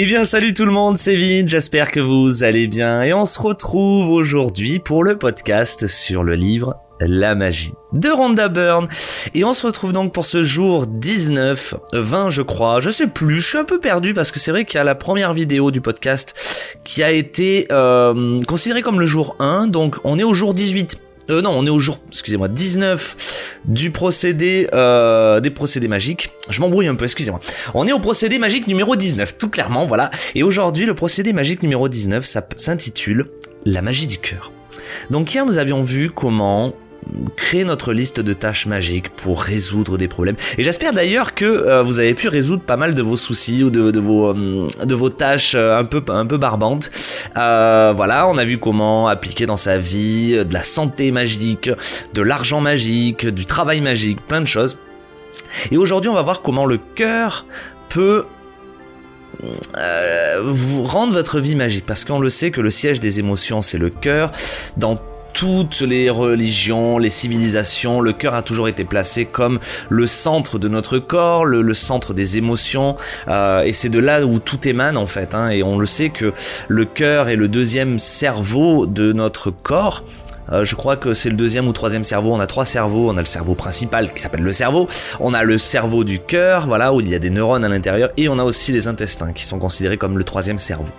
Eh bien salut tout le monde, c'est Vin, j'espère que vous allez bien et on se retrouve aujourd'hui pour le podcast sur le livre La magie de Rhonda Byrne. Et on se retrouve donc pour ce jour 19, 20 je crois, je sais plus, je suis un peu perdu parce que c'est vrai qu'il y a la première vidéo du podcast qui a été euh, considérée comme le jour 1, donc on est au jour 18. Euh, non, on est au jour, excusez-moi, 19 du procédé euh, des procédés magiques. Je m'embrouille un peu, excusez-moi. On est au procédé magique numéro 19, tout clairement, voilà. Et aujourd'hui, le procédé magique numéro 19, ça s'intitule La magie du cœur. Donc hier, nous avions vu comment créer notre liste de tâches magiques pour résoudre des problèmes. Et j'espère d'ailleurs que euh, vous avez pu résoudre pas mal de vos soucis ou de, vos, euh, de vos tâches euh, un peu, un peu barbantes. voilà, on a vu comment appliquer dans sa vie de la santé magique, de l'argent magique, du travail magique, plein de choses. Et aujourd'hui, on va voir comment le cœur peut vous rendre votre vie magique parce qu'on le sait que le siège des émotions c'est le cœur dans toutes les religions, les civilisations, le cœur a toujours été placé comme le centre de notre corps, le, centre des émotions, euh, et c'est de là où tout émane en fait. Hein, et on le sait que le cœur est le deuxième cerveau de notre corps. Euh, je crois que c'est le deuxième ou troisième cerveau. On a trois cerveaux. On a le cerveau principal qui s'appelle le cerveau. On a le cerveau du cœur, voilà, où il y a des neurones à l'intérieur. Et on a aussi les intestins qui sont considérés comme le troisième cerveau.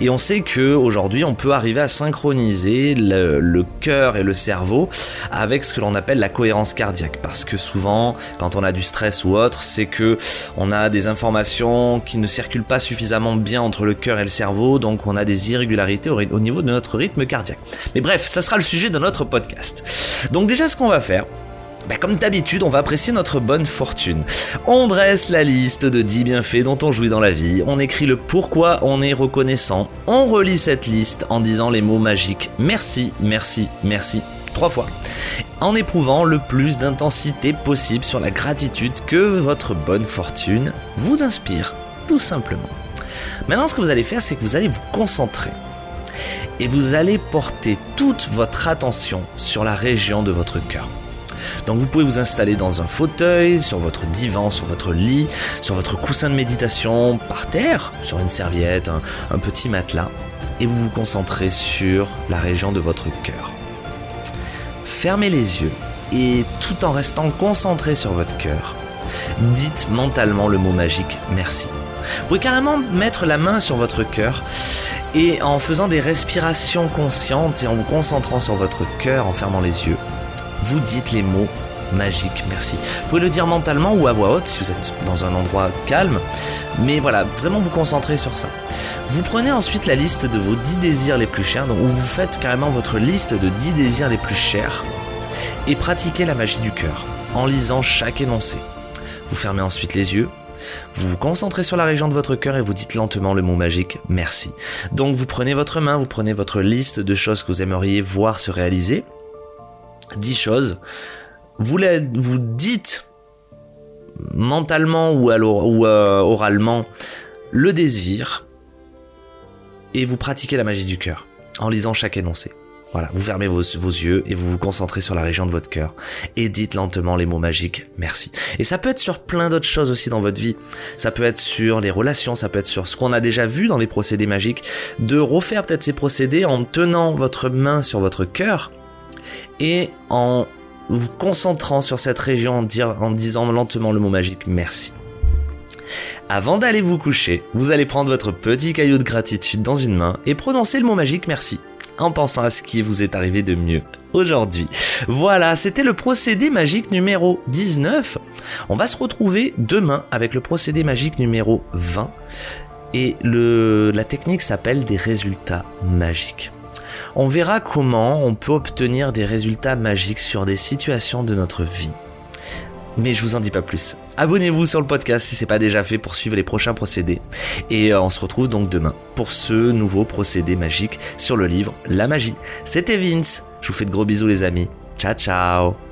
Et on sait que aujourd'hui, on peut arriver à synchroniser le, cœur et le cerveau avec ce que l'on appelle la cohérence cardiaque. Parce que souvent, quand on a du stress ou autre, c'est que on a des informations qui ne circulent pas suffisamment bien entre le cœur et le cerveau, donc on a des irrégularités au, au niveau de notre rythme cardiaque. Mais bref, ça sera le sujet de notre podcast. Donc déjà, ce qu'on va faire, bah, comme d'habitude, on va apprécier notre bonne fortune. On dresse la liste de 10 bienfaits dont on jouit dans la vie, on écrit le pourquoi on est reconnaissant, on relit cette liste en disant les mots magiques merci, merci, merci trois fois, en éprouvant le plus d'intensité possible sur la gratitude que votre bonne fortune vous inspire, tout simplement. Maintenant, ce que vous allez faire, c'est que vous allez vous concentrer et vous allez porter toute votre attention sur la région de votre cœur. Donc vous pouvez vous installer dans un fauteuil, sur votre divan, sur votre lit, sur votre coussin de méditation, par terre, sur une serviette, un, petit matelas, et vous vous concentrez sur la région de votre cœur. Fermez les yeux et tout en restant concentré sur votre cœur, dites mentalement le mot magique merci. Vous pouvez carrément mettre la main sur votre cœur et en faisant des respirations conscientes et en vous concentrant sur votre cœur, en fermant les yeux, vous dites les mots magiques, merci. Vous pouvez le dire mentalement ou à voix haute si vous êtes dans un endroit calme, mais voilà, vraiment vous concentrer sur ça. Vous prenez ensuite la liste de vos 10 désirs les plus chers, donc vous faites carrément votre liste de 10 désirs les plus chers, et pratiquez la magie du cœur en lisant chaque énoncé. Vous fermez ensuite les yeux, vous vous concentrez sur la région de votre cœur et vous dites lentement le mot magique merci. Donc vous prenez votre main, vous prenez votre liste de choses que vous aimeriez voir se réaliser, 10 choses. Vous, vous dites mentalement ou, ou euh, oralement le désir et vous pratiquez la magie du cœur en lisant chaque énoncé. Voilà, vous fermez vos, vos, yeux et vous vous concentrez sur la région de votre cœur et dites lentement les mots magiques merci. Et ça peut être sur plein d'autres choses aussi dans votre vie. Ça peut être sur les relations, ça peut être sur ce qu'on a déjà vu dans les procédés magiques, de refaire peut-être ces procédés en tenant votre main sur votre cœur et en vous concentrant sur cette région en, disant lentement le mot magique merci. Avant d'aller vous coucher, vous allez prendre votre petit caillou de gratitude dans une main et prononcer le mot magique merci en pensant à ce qui vous est arrivé de mieux aujourd'hui. Voilà, c'était le procédé magique numéro 19. On va se retrouver demain avec le procédé magique numéro 20 et la technique s'appelle des résultats magiques. On verra comment on peut obtenir des résultats magiques sur des situations de notre vie. Mais je vous en dis pas plus. Abonnez-vous sur le podcast si c'est pas déjà fait pour suivre les prochains procédés. Et euh, on se retrouve donc demain pour ce nouveau procédé magique sur le livre La magie. C'était Vince. Je vous fais de gros bisous les amis. Ciao ciao